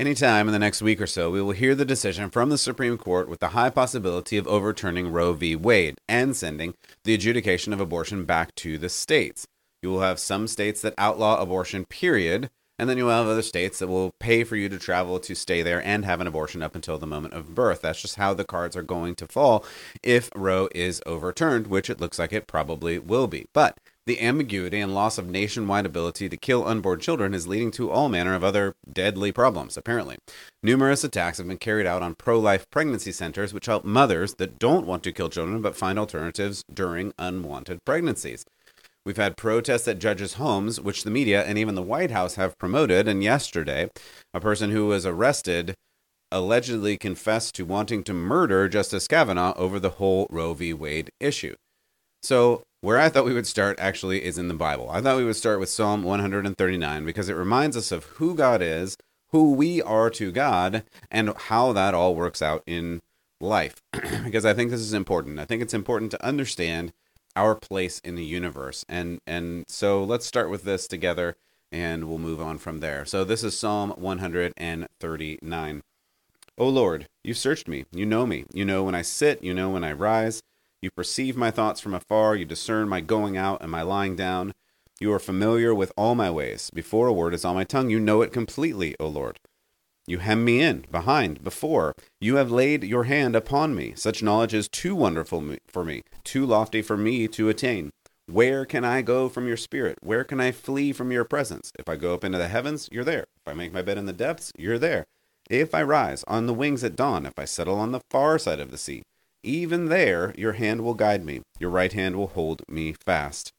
Anytime in the next week or so, we will hear the decision from the Supreme Court with the high possibility of overturning Roe v. Wade and sending the adjudication of abortion back to the states. You will have some states that outlaw abortion, period, and then you'll have other states that will pay for you to travel to stay there and have an abortion up until the moment of birth. That's just how the cards are going to fall if Roe is overturned, which it looks like it probably will be. But the ambiguity and loss of nationwide ability to kill unborn children is leading to all manner of other deadly problems, apparently. Numerous attacks have been carried out on pro life pregnancy centers, which help mothers that don't want to kill children but find alternatives during unwanted pregnancies. We've had protests at judges' homes, which the media and even the White House have promoted. And yesterday, a person who was arrested allegedly confessed to wanting to murder Justice Kavanaugh over the whole Roe v. Wade issue. So, where I thought we would start actually is in the Bible. I thought we would start with Psalm 139 because it reminds us of who God is, who we are to God, and how that all works out in life. because I think this is important. I think it's important to understand our place in the universe. And and so let's start with this together and we'll move on from there. So this is Psalm 139. O Lord, you searched me. You know me. You know when I sit, you know when I rise. You perceive my thoughts from afar. You discern my going out and my lying down. You are familiar with all my ways. Before a word is on my tongue, you know it completely, O Lord. You hem me in, behind, before. You have laid your hand upon me. Such knowledge is too wonderful for me, too lofty for me to attain. Where can I go from your spirit? Where can I flee from your presence? If I go up into the heavens, you're there. If I make my bed in the depths, you're there. If I rise on the wings at dawn, if I settle on the far side of the sea, even there your hand will guide me, your right hand will hold me fast.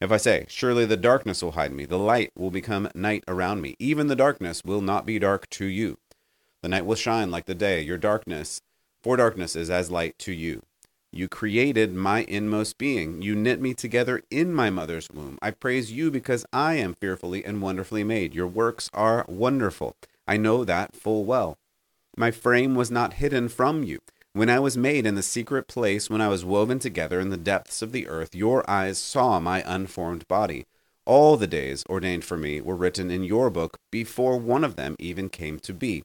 If I say, Surely the darkness will hide me, the light will become night around me, even the darkness will not be dark to you. The night will shine like the day, your darkness, for darkness is as light to you. You created my inmost being. You knit me together in my mother's womb. I praise you because I am fearfully and wonderfully made. Your works are wonderful. I know that full well. My frame was not hidden from you. When I was made in the secret place, when I was woven together in the depths of the earth, your eyes saw my unformed body. All the days ordained for me were written in your book before one of them even came to be.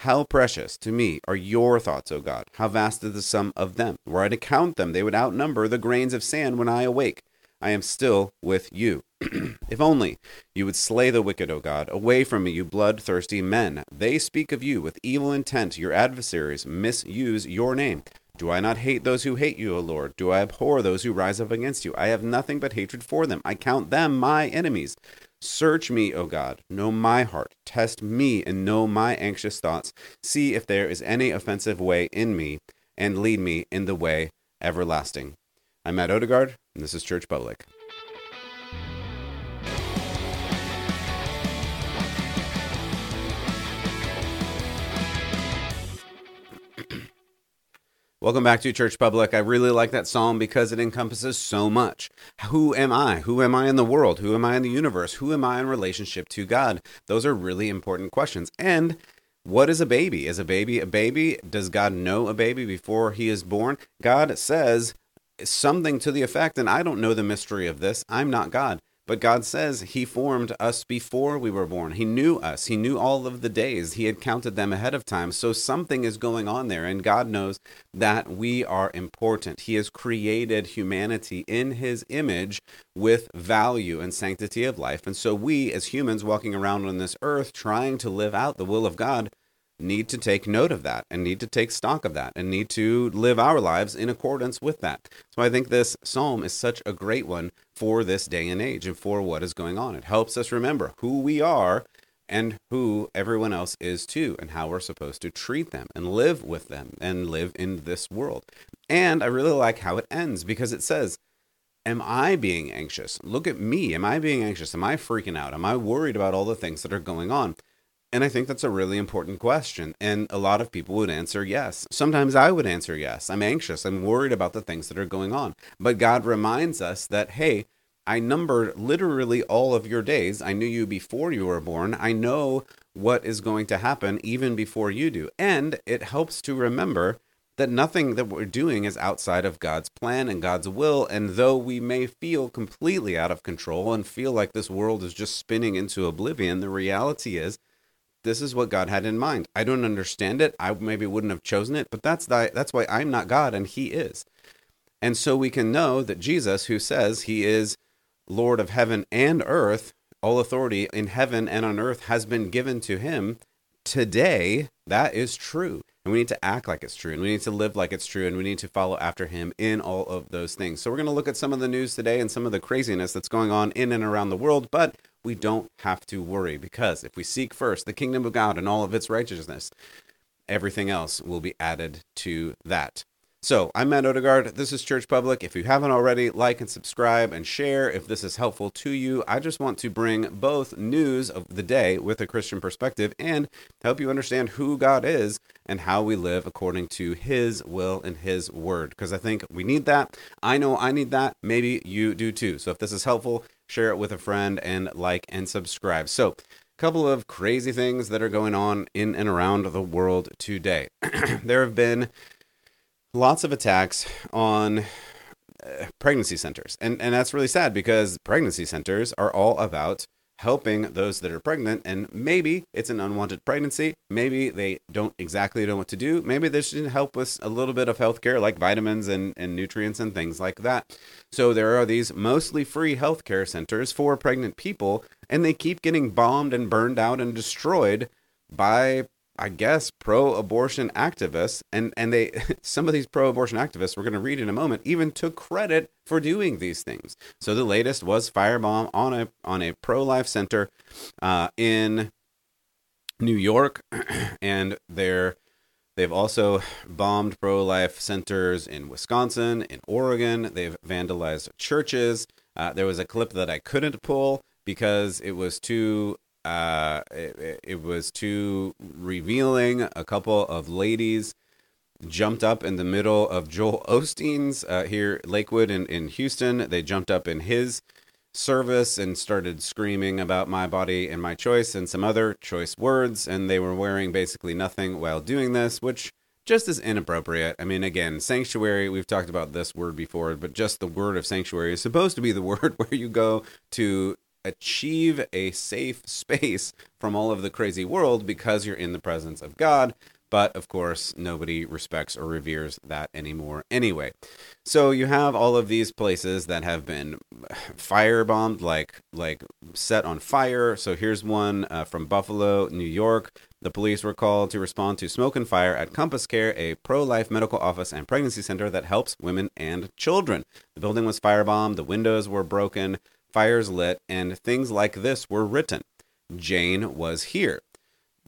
How precious to me are your thoughts, O God! How vast is the sum of them! Were I to count them, they would outnumber the grains of sand when I awake. I am still with you. if only you would slay the wicked, O God. Away from me, you bloodthirsty men. They speak of you with evil intent. Your adversaries misuse your name. Do I not hate those who hate you, O Lord? Do I abhor those who rise up against you? I have nothing but hatred for them. I count them my enemies. Search me, O God. Know my heart. Test me and know my anxious thoughts. See if there is any offensive way in me, and lead me in the way everlasting. I'm Matt Odegaard, and this is Church Public. Welcome back to Church Public. I really like that psalm because it encompasses so much. Who am I? Who am I in the world? Who am I in the universe? Who am I in relationship to God? Those are really important questions. And what is a baby? Is a baby a baby? Does God know a baby before he is born? God says something to the effect, and I don't know the mystery of this. I'm not God. But God says He formed us before we were born. He knew us. He knew all of the days. He had counted them ahead of time. So something is going on there. And God knows that we are important. He has created humanity in His image with value and sanctity of life. And so we, as humans walking around on this earth, trying to live out the will of God, need to take note of that and need to take stock of that and need to live our lives in accordance with that. So I think this psalm is such a great one for this day and age and for what is going on. It helps us remember who we are and who everyone else is too and how we're supposed to treat them and live with them and live in this world. And I really like how it ends because it says, Am I being anxious? Look at me. Am I being anxious? Am I freaking out? Am I worried about all the things that are going on? And I think that's a really important question. And a lot of people would answer yes. Sometimes I would answer yes. I'm anxious. I'm worried about the things that are going on. But God reminds us that, hey, I numbered literally all of your days. I knew you before you were born. I know what is going to happen even before you do. And it helps to remember that nothing that we're doing is outside of God's plan and God's will. And though we may feel completely out of control and feel like this world is just spinning into oblivion, the reality is this is what God had in mind. I don't understand it. I maybe wouldn't have chosen it, but that's the, that's why I'm not God and he is. And so we can know that Jesus who says he is Lord of heaven and earth, all authority in heaven and on earth has been given to him today, that is true. And we need to act like it's true, and we need to live like it's true, and we need to follow after him in all of those things. So, we're going to look at some of the news today and some of the craziness that's going on in and around the world, but we don't have to worry because if we seek first the kingdom of God and all of its righteousness, everything else will be added to that. So, I'm Matt Odegaard. This is Church Public. If you haven't already, like and subscribe and share if this is helpful to you. I just want to bring both news of the day with a Christian perspective and help you understand who God is and how we live according to His will and His word. Because I think we need that. I know I need that. Maybe you do too. So, if this is helpful, share it with a friend and like and subscribe. So, a couple of crazy things that are going on in and around the world today. there have been lots of attacks on uh, pregnancy centers. And and that's really sad because pregnancy centers are all about helping those that are pregnant and maybe it's an unwanted pregnancy. Maybe they don't exactly know what to do. Maybe they should help with a little bit of healthcare like vitamins and, and nutrients and things like that. So there are these mostly free healthcare centers for pregnant people and they keep getting bombed and burned out and destroyed by I guess pro-abortion activists and and they some of these pro-abortion activists we're going to read in a moment even took credit for doing these things. So the latest was firebomb on a on a pro-life center uh, in New York, and they're they've also bombed pro-life centers in Wisconsin, in Oregon. They've vandalized churches. Uh, there was a clip that I couldn't pull because it was too uh, it, it, was too revealing. A couple of ladies jumped up in the middle of Joel Osteen's uh, here, Lakewood in, in Houston. They jumped up in his service and started screaming about my body and my choice and some other choice words. And they were wearing basically nothing while doing this, which just is inappropriate. I mean, again, sanctuary, we've talked about this word before, but just the word of sanctuary is supposed to be the word where you go to achieve a safe space from all of the crazy world because you're in the presence of God. But of course, nobody respects or reveres that anymore anyway. So you have all of these places that have been firebombed, like like set on fire. So here's one uh, from Buffalo, New York. The police were called to respond to smoke and fire at Compass Care, a pro-life medical office and pregnancy center that helps women and children. The building was firebombed. The windows were broken fires lit, and things like this were written. Jane was here.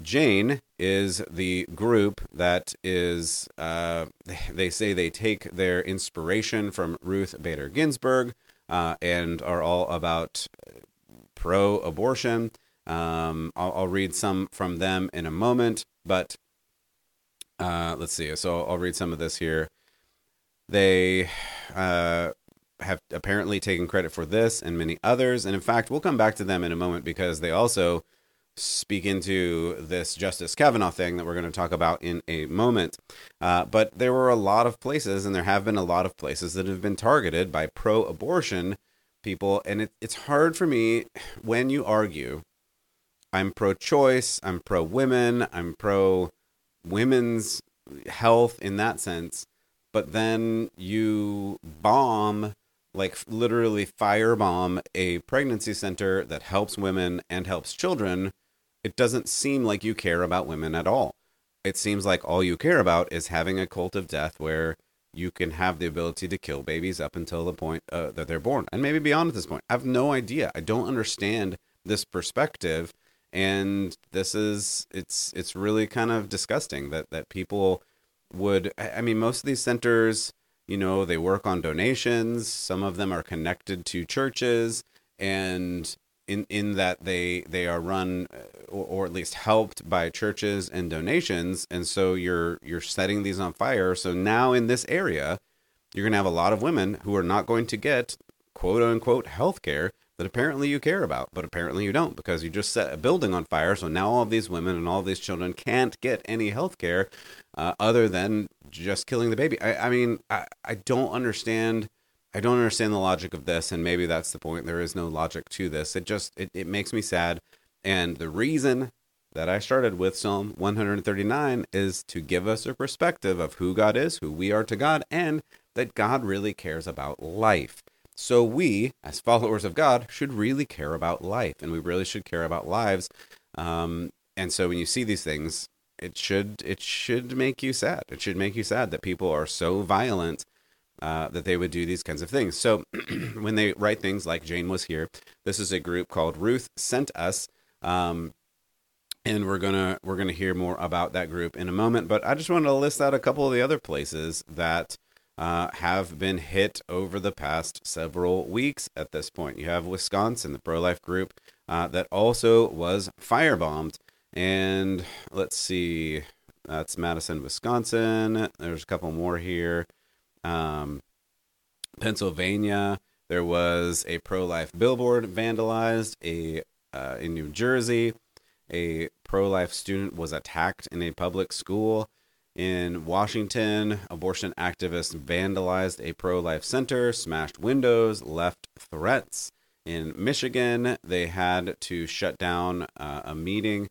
Jane is the group that is, uh, they say they take their inspiration from Ruth Bader Ginsburg uh, and are all about pro abortion. Um, I'll, I'll, read some from them in a moment, but uh, let's see. So I'll read some of this here. They uh, have apparently taken credit for this and many others. And in fact, we'll come back to them in a moment because they also speak into this Justice Kavanaugh thing that we're going to talk about in a moment. Uh, but there were a lot of places, and there have been a lot of places that have been targeted by pro abortion people. And it, it's hard for me when you argue, I'm pro choice, I'm pro women, I'm pro women's health in that sense. But then you bomb like literally firebomb a pregnancy center that helps women and helps children, it doesn't seem like you care about women at all. It seems like all you care about is having a cult of death where you can have the ability to kill babies up until the point uh, that they're born and maybe beyond at this point. I have no idea. I don't understand this perspective and this is it's it's really kind of disgusting that that people would I mean most of these centers you know they work on donations. Some of them are connected to churches and in in that they they are run uh, or, or, at least helped by churches and donations and so you're you're setting these on fire. So now in this area you're going to have a lot of women who are not going to get quote unquote health care that apparently you care about, but apparently you don't because you just set a building on fire. So now all of these women and all these children can't get any health care uh, other than just killing the baby. I, I mean, I, I don't understand. I don't understand the logic of this, and maybe that's the point. There is no logic to this. It just it, it makes me sad. And the reason that I started with Psalm 139 is to give us a perspective of who God is, who we are to God, and that God really cares about life. So we, as followers of God, should really care about life, and we really should care about lives. Um, and so when you see these things, it should it should make you sad. It should make you sad that people are so violent uh, that they would do these kinds of things. So when they write things like Jane was here, this is a group called Ruth Sent Us. Um, and we're gonna we're gonna hear more about that group in a moment. But I just wanted to list out a couple of the other places that uh, have been hit over the past several weeks. At this point, you have Wisconsin, the pro-life group uh, that also was firebombed. And let's see, that's Madison, Wisconsin. There's a couple more here. Um, Pennsylvania, there was a pro-life billboard vandalized. A uh, in New Jersey, a pro-life student was attacked in a public school. In Washington, abortion activists vandalized a pro-life center, smashed windows, left threats. In Michigan, they had to shut down uh, a meeting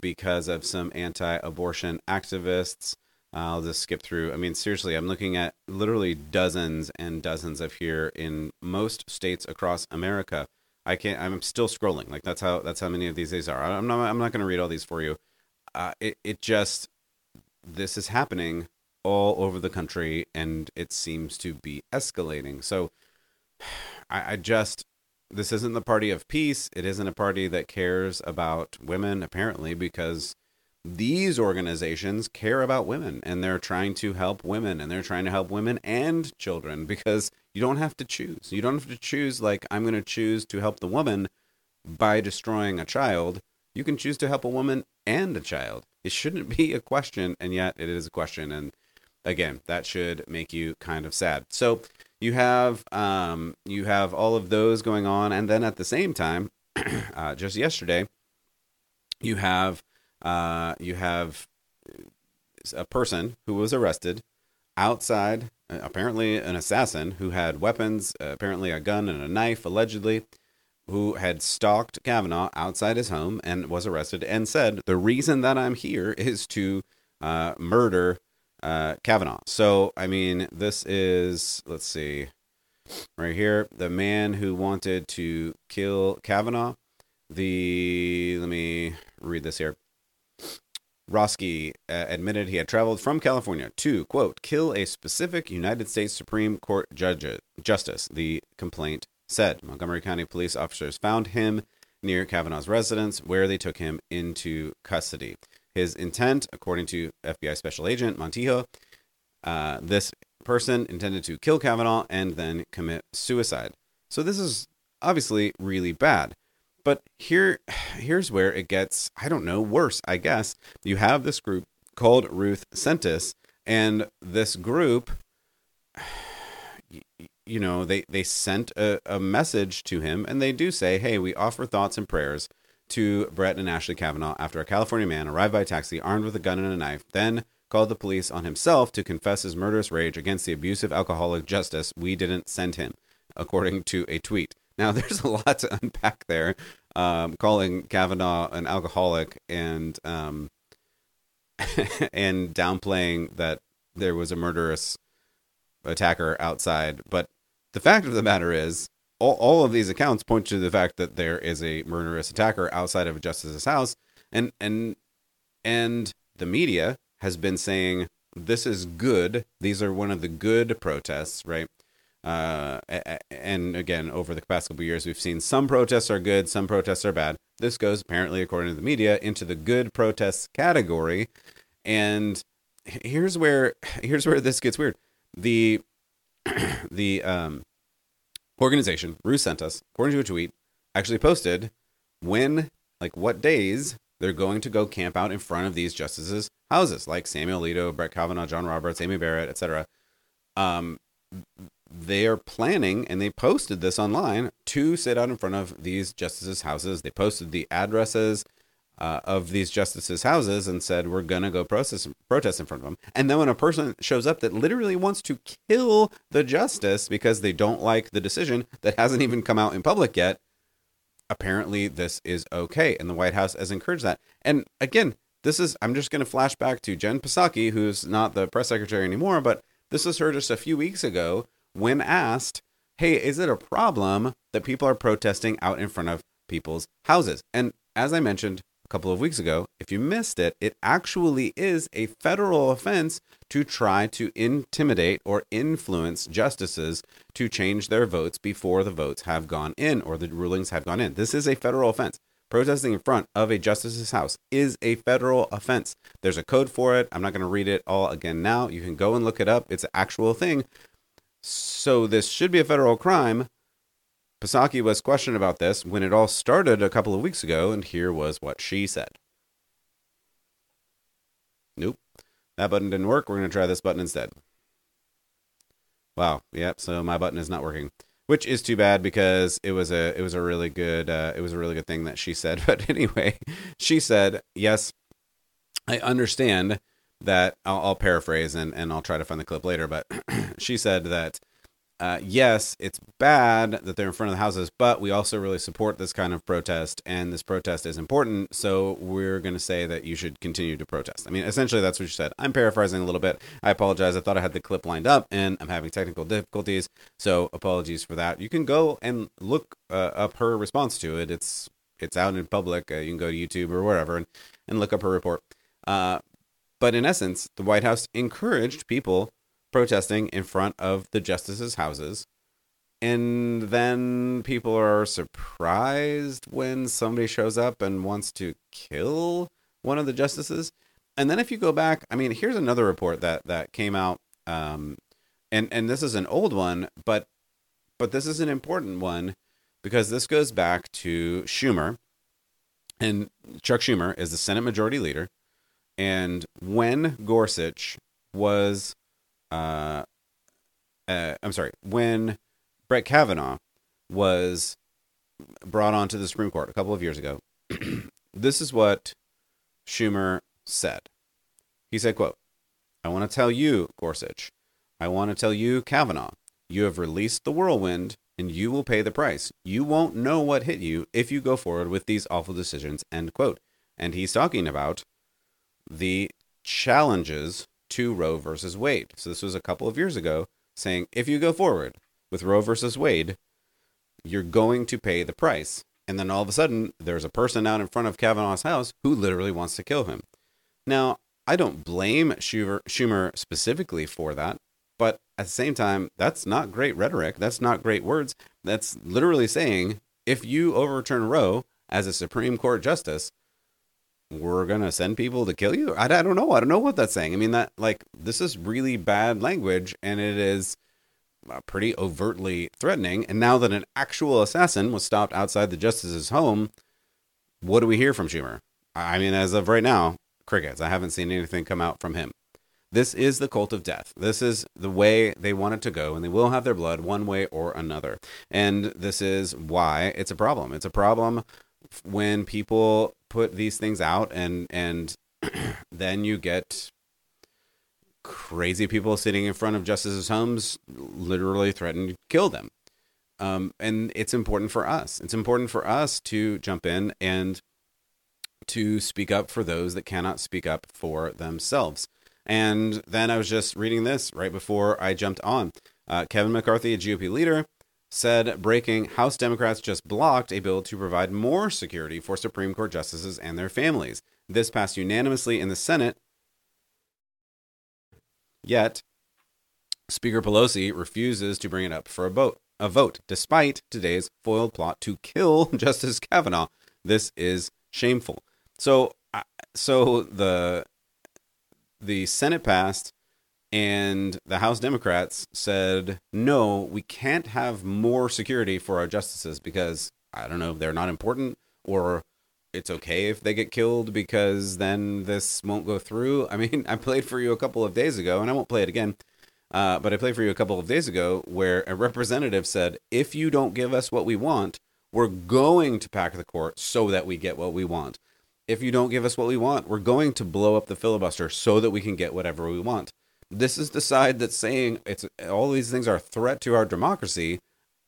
because of some anti-abortion activists. I'll just skip through. I mean, seriously, I'm looking at literally dozens and dozens of here in most states across America. I can't. I'm still scrolling. Like that's how that's how many of these days are. I'm not. I'm not going to read all these for you. Uh, it it just this is happening all over the country, and it seems to be escalating. So, I, I just this isn't the party of peace. It isn't a party that cares about women, apparently, because these organizations care about women and they're trying to help women and they're trying to help women and children because you don't have to choose. You don't have to choose, like, I'm going to choose to help the woman by destroying a child. You can choose to help a woman and a child. It shouldn't be a question, and yet it is a question. And again, that should make you kind of sad. So you have um, you have all of those going on, and then at the same time, uh, just yesterday, you have uh, you have a person who was arrested outside, uh, apparently an assassin who had weapons, uh, apparently a gun and a knife, allegedly, who had stalked Kavanaugh outside his home and was arrested and said, The reason that I'm here is to uh, murder uh, Kavanaugh. So, I mean, this is, let's see, right here, the man who wanted to kill Kavanaugh. The, let me read this here. Roske uh, admitted he had traveled from California to, quote, kill a specific United States Supreme Court judge, justice, the complaint said. Montgomery County police officers found him near Kavanaugh's residence, where they took him into custody. His intent, according to FBI Special Agent Montijo, uh, this person intended to kill Kavanaugh and then commit suicide. So this is obviously really bad. But here, here's where it gets, I don't know, worse, I guess. You have this group called Ruth Sent Us, and this group, you know, they, they sent a, a message to him, and they do say, hey, we offer thoughts and prayers to Brett and Ashley Kavanaugh after a California man arrived by taxi armed with a gun and a knife, then called the police on himself to confess his murderous rage against the abusive alcoholic justice we didn't send him, according to a tweet. Now, there's a lot to unpack there. Um, calling Kavanaugh an alcoholic and um, and downplaying that there was a murderous attacker outside. But the fact of the matter is, all, all of these accounts point to the fact that there is a murderous attacker outside of justice's house, and and and the media has been saying this is good. These are one of the good protests, right? Uh, and again, over the past couple years, we've seen some protests are good, some protests are bad. This goes apparently, according to the media, into the good protests category. And here's where here's where this gets weird. The the um, organization Ruth sent us, according to a tweet, actually posted when, like, what days they're going to go camp out in front of these justices' houses, like Samuel Alito, Brett Kavanaugh, John Roberts, Amy Barrett, etc. Um, they are planning, and they posted this online to sit out in front of these justices' houses. They posted the addresses uh, of these justices' houses and said, "We're gonna go protest protest in front of them." And then when a person shows up that literally wants to kill the justice because they don't like the decision that hasn't even come out in public yet, apparently this is okay, and the White House has encouraged that. And again, this is I'm just to flash back to Jen Psaki, who's not the press secretary anymore, but this was her just a few weeks ago when asked, "Hey, is it a problem that people are protesting out in front of people's houses?" And as I mentioned couple of weeks ago, if you missed it, it actually is a federal offense to try to intimidate or influence justices to change their votes before the votes have gone in or the rulings have gone in. This is a federal offense. Protesting in front of a justice's house is a federal offense. There's a code for it. I'm not going to read it all again now. You can go and look it up. It's an actual thing. So this should be a federal crime. Psaki was questioned about this when it all started a couple of weeks ago, and here was what she said. Nope. That button didn't work. We're going to try this button instead. Wow. Yep. So my button is not working, which is too bad because it was a it was a really good uh, it was a really good thing that she said. But anyway, she said, "Yes, I understand that." I'll, I'll paraphrase and and I'll try to find the clip later. But she said that uh, yes, it's bad that they're in front of the houses, but we also really support this kind of protest, and this protest is important. So we're going to say that you should continue to protest. I mean, essentially, that's what she said. I'm paraphrasing a little bit. I apologize. I thought I had the clip lined up, and I'm having technical difficulties. So apologies for that. You can go and look uh, up her response to it. It's it's out in public. Uh, you can go to YouTube or wherever and, and look up her report. Uh, but in essence, the White House encouraged people protesting in front of the justices' houses. And then people are surprised when somebody shows up and wants to kill one of the justices. And then if you go back, I mean, here's another report that that came out, um, and and this is an old one, but but this is an important one because this goes back to Schumer, and Chuck Schumer is the Senate Majority Leader, and when Gorsuch was uh, uh, I'm sorry, when Brett Kavanaugh was brought onto the Supreme Court a couple of years ago, this is what Schumer said. He said, quote, I want to tell you, Gorsuch, I want to tell you, Kavanaugh, you have released the whirlwind and you will pay the price. You won't know what hit you if you go forward with these awful decisions, end quote. And he's talking about the challenges to Roe versus Wade. So this was a couple of years ago saying if you go forward with Roe versus Wade, you're going to pay the price. And then all of a sudden, there's a person out in front of Kavanaugh's house who literally wants to kill him. Now, I don't blame Schumer, Schumer specifically for that, but at the same time, that's not great rhetoric. That's not great words. That's literally saying if you overturn Roe as a Supreme Court justice, we're gonna send people to kill you. I, I don't know. I don't know what that's saying. I mean that like this is really bad language, and it is uh, pretty overtly threatening. And now that an actual assassin was stopped outside the justice's home, what do we hear from Schumer? I mean, as of right now, crickets. I haven't seen anything come out from him. This is the cult of death. This is the way they want it to go, and they will have their blood one way or another. And this is why it's a problem. It's a problem when people put these things out and and then you get crazy people sitting in front of justices' homes literally threatening to kill them. Um, and it's important for us. It's important for us to jump in and to speak up for those that cannot speak up for themselves. And then I was just reading this right before I jumped on. Uh, Kevin McCarthy, a GOP leader, said breaking House Democrats just blocked a bill to provide more security for Supreme Court justices and their families. This passed unanimously in the Senate. Yet, Speaker Pelosi refuses to bring it up for a vote, a vote despite today's foiled plot to kill Justice Kavanaugh. This is shameful. So, so the the Senate passed and the House Democrats said, no, we can't have more security for our justices because, I don't know, they're not important or it's okay if they get killed because then this won't go through. I mean, I played for you a couple of days ago and I won't play it again. Uh, but I played for you a couple of days ago where a representative said, if you don't give us what we want, we're going to pack the court so that we get what we want. If you don't give us what we want, we're going to blow up the filibuster so that we can get whatever we want. This is the side that's saying it's all these things are a threat to our democracy,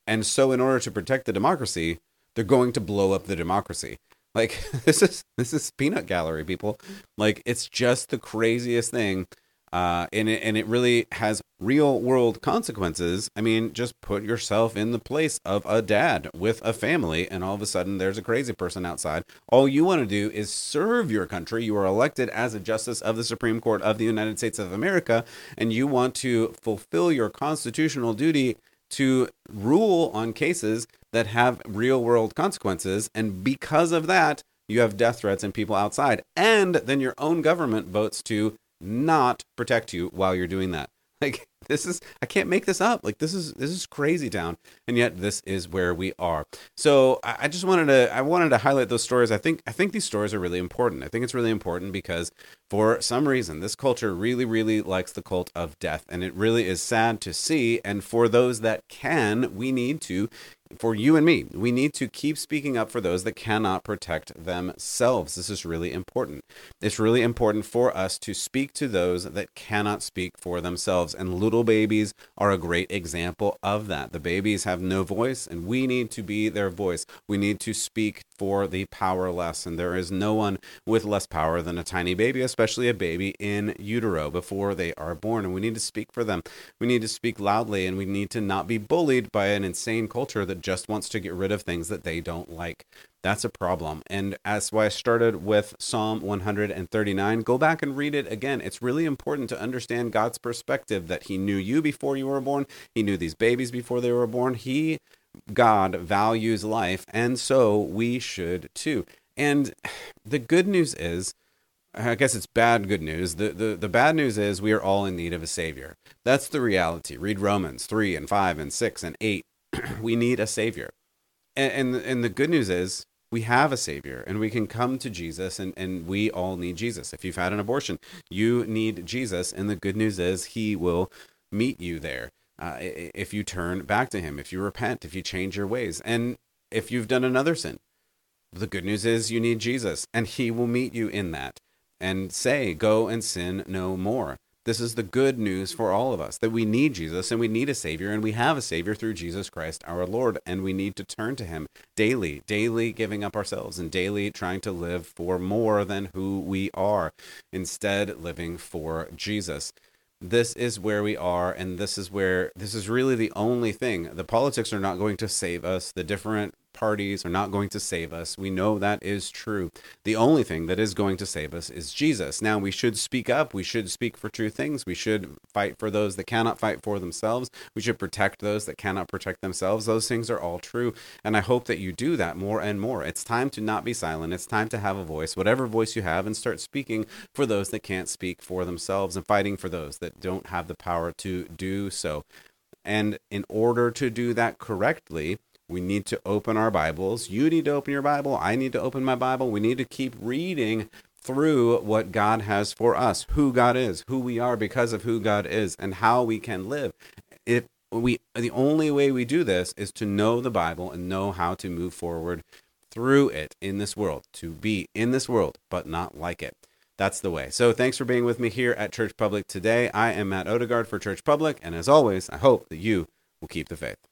and so in order to protect the democracy, they're going to blow up the democracy. Like this is this is peanut gallery, people. Like it's just the craziest thing uh, and it and it really has real world consequences. I mean, just put yourself in the place of a dad with a family, and all of a sudden there's a crazy person outside. All you want to do is serve your country. You are elected as a justice of the Supreme Court of the United States of America, and you want to fulfill your constitutional duty to rule on cases that have real world consequences. And because of that, you have death threats and people outside. And then your own government votes to not protect you while you're doing that. Like this is I can't make this up. Like this is this is crazy town, and yet this is where we are. So I, I just wanted to I wanted to highlight those stories. I think I think these stories are really important. I think it's really important because for some reason this culture really really likes the cult of death, and it really is sad to see. And for those that can, we need to for you and me, we need to keep speaking up for those that cannot protect themselves. This is really important. It's really important for us to speak to those that cannot speak for themselves. And little babies are a great example of that. The babies have no voice, and we need to be their voice. We need to speak for the powerless. And there is no one with less power than a tiny baby, especially a baby in utero before they are born. And we need to speak for them. We need to speak loudly, and we need to not be bullied by an insane culture just wants to get rid of things that they don't like. That's a problem. And that's why I started with Psalm 139. Go back and read it again. It's really important to understand God's perspective that He knew you before you were born, He knew these babies before they were born. He, God, values life, and so we should too. And the good news is, I guess it's bad good news. The, the the bad news is we are all in need of a savior. That's the reality. Read Romans 3 and 5 and 6 and 8 we need a savior. And, and, and the good news is we have a savior and we can come to Jesus and, and we all need Jesus. If you've had an abortion, you need Jesus. And the good news is he will meet you there. Uh, if you turn back to him, if you repent, if you change your ways, and if you've done another sin, the good news is you need Jesus and he will meet you in that and say, Go and sin no more. This is the good news for all of us that we need Jesus and we need a Savior, and we have a Savior through Jesus Christ our Lord, and we need to turn to Him daily, daily giving up ourselves and daily trying to live for more than who we are, instead, living for Jesus. This is where we are and this is where this is really the only thing. The politics are not going to save us. The different parties are not going to save us. We know that is true. The only thing that is going to save us is Jesus. Now, we should speak up. We should speak for true things. We should fight for those that cannot fight for themselves. We should protect those that cannot protect themselves. Those things are all true. And I hope that you do that more and more. It's time to not be silent. It's time to have a voice, whatever voice you have, and start speaking for those that can't speak for themselves and fighting for those that don't have the power to do so. And in order to do that correctly, we need to open our Bibles. You need to open your Bible. I need to open my Bible. We need to keep reading through what God has for us, who God is, who we are because of who God is, and how we can live. If we the only way we do this is to know the Bible and know how to move forward through it in this world, to be in this world, but not like it. That's the way. So thanks for being with me here at Church Public today. I am Matt Odegaard for Church Public, and as always, I hope that you will keep the faith.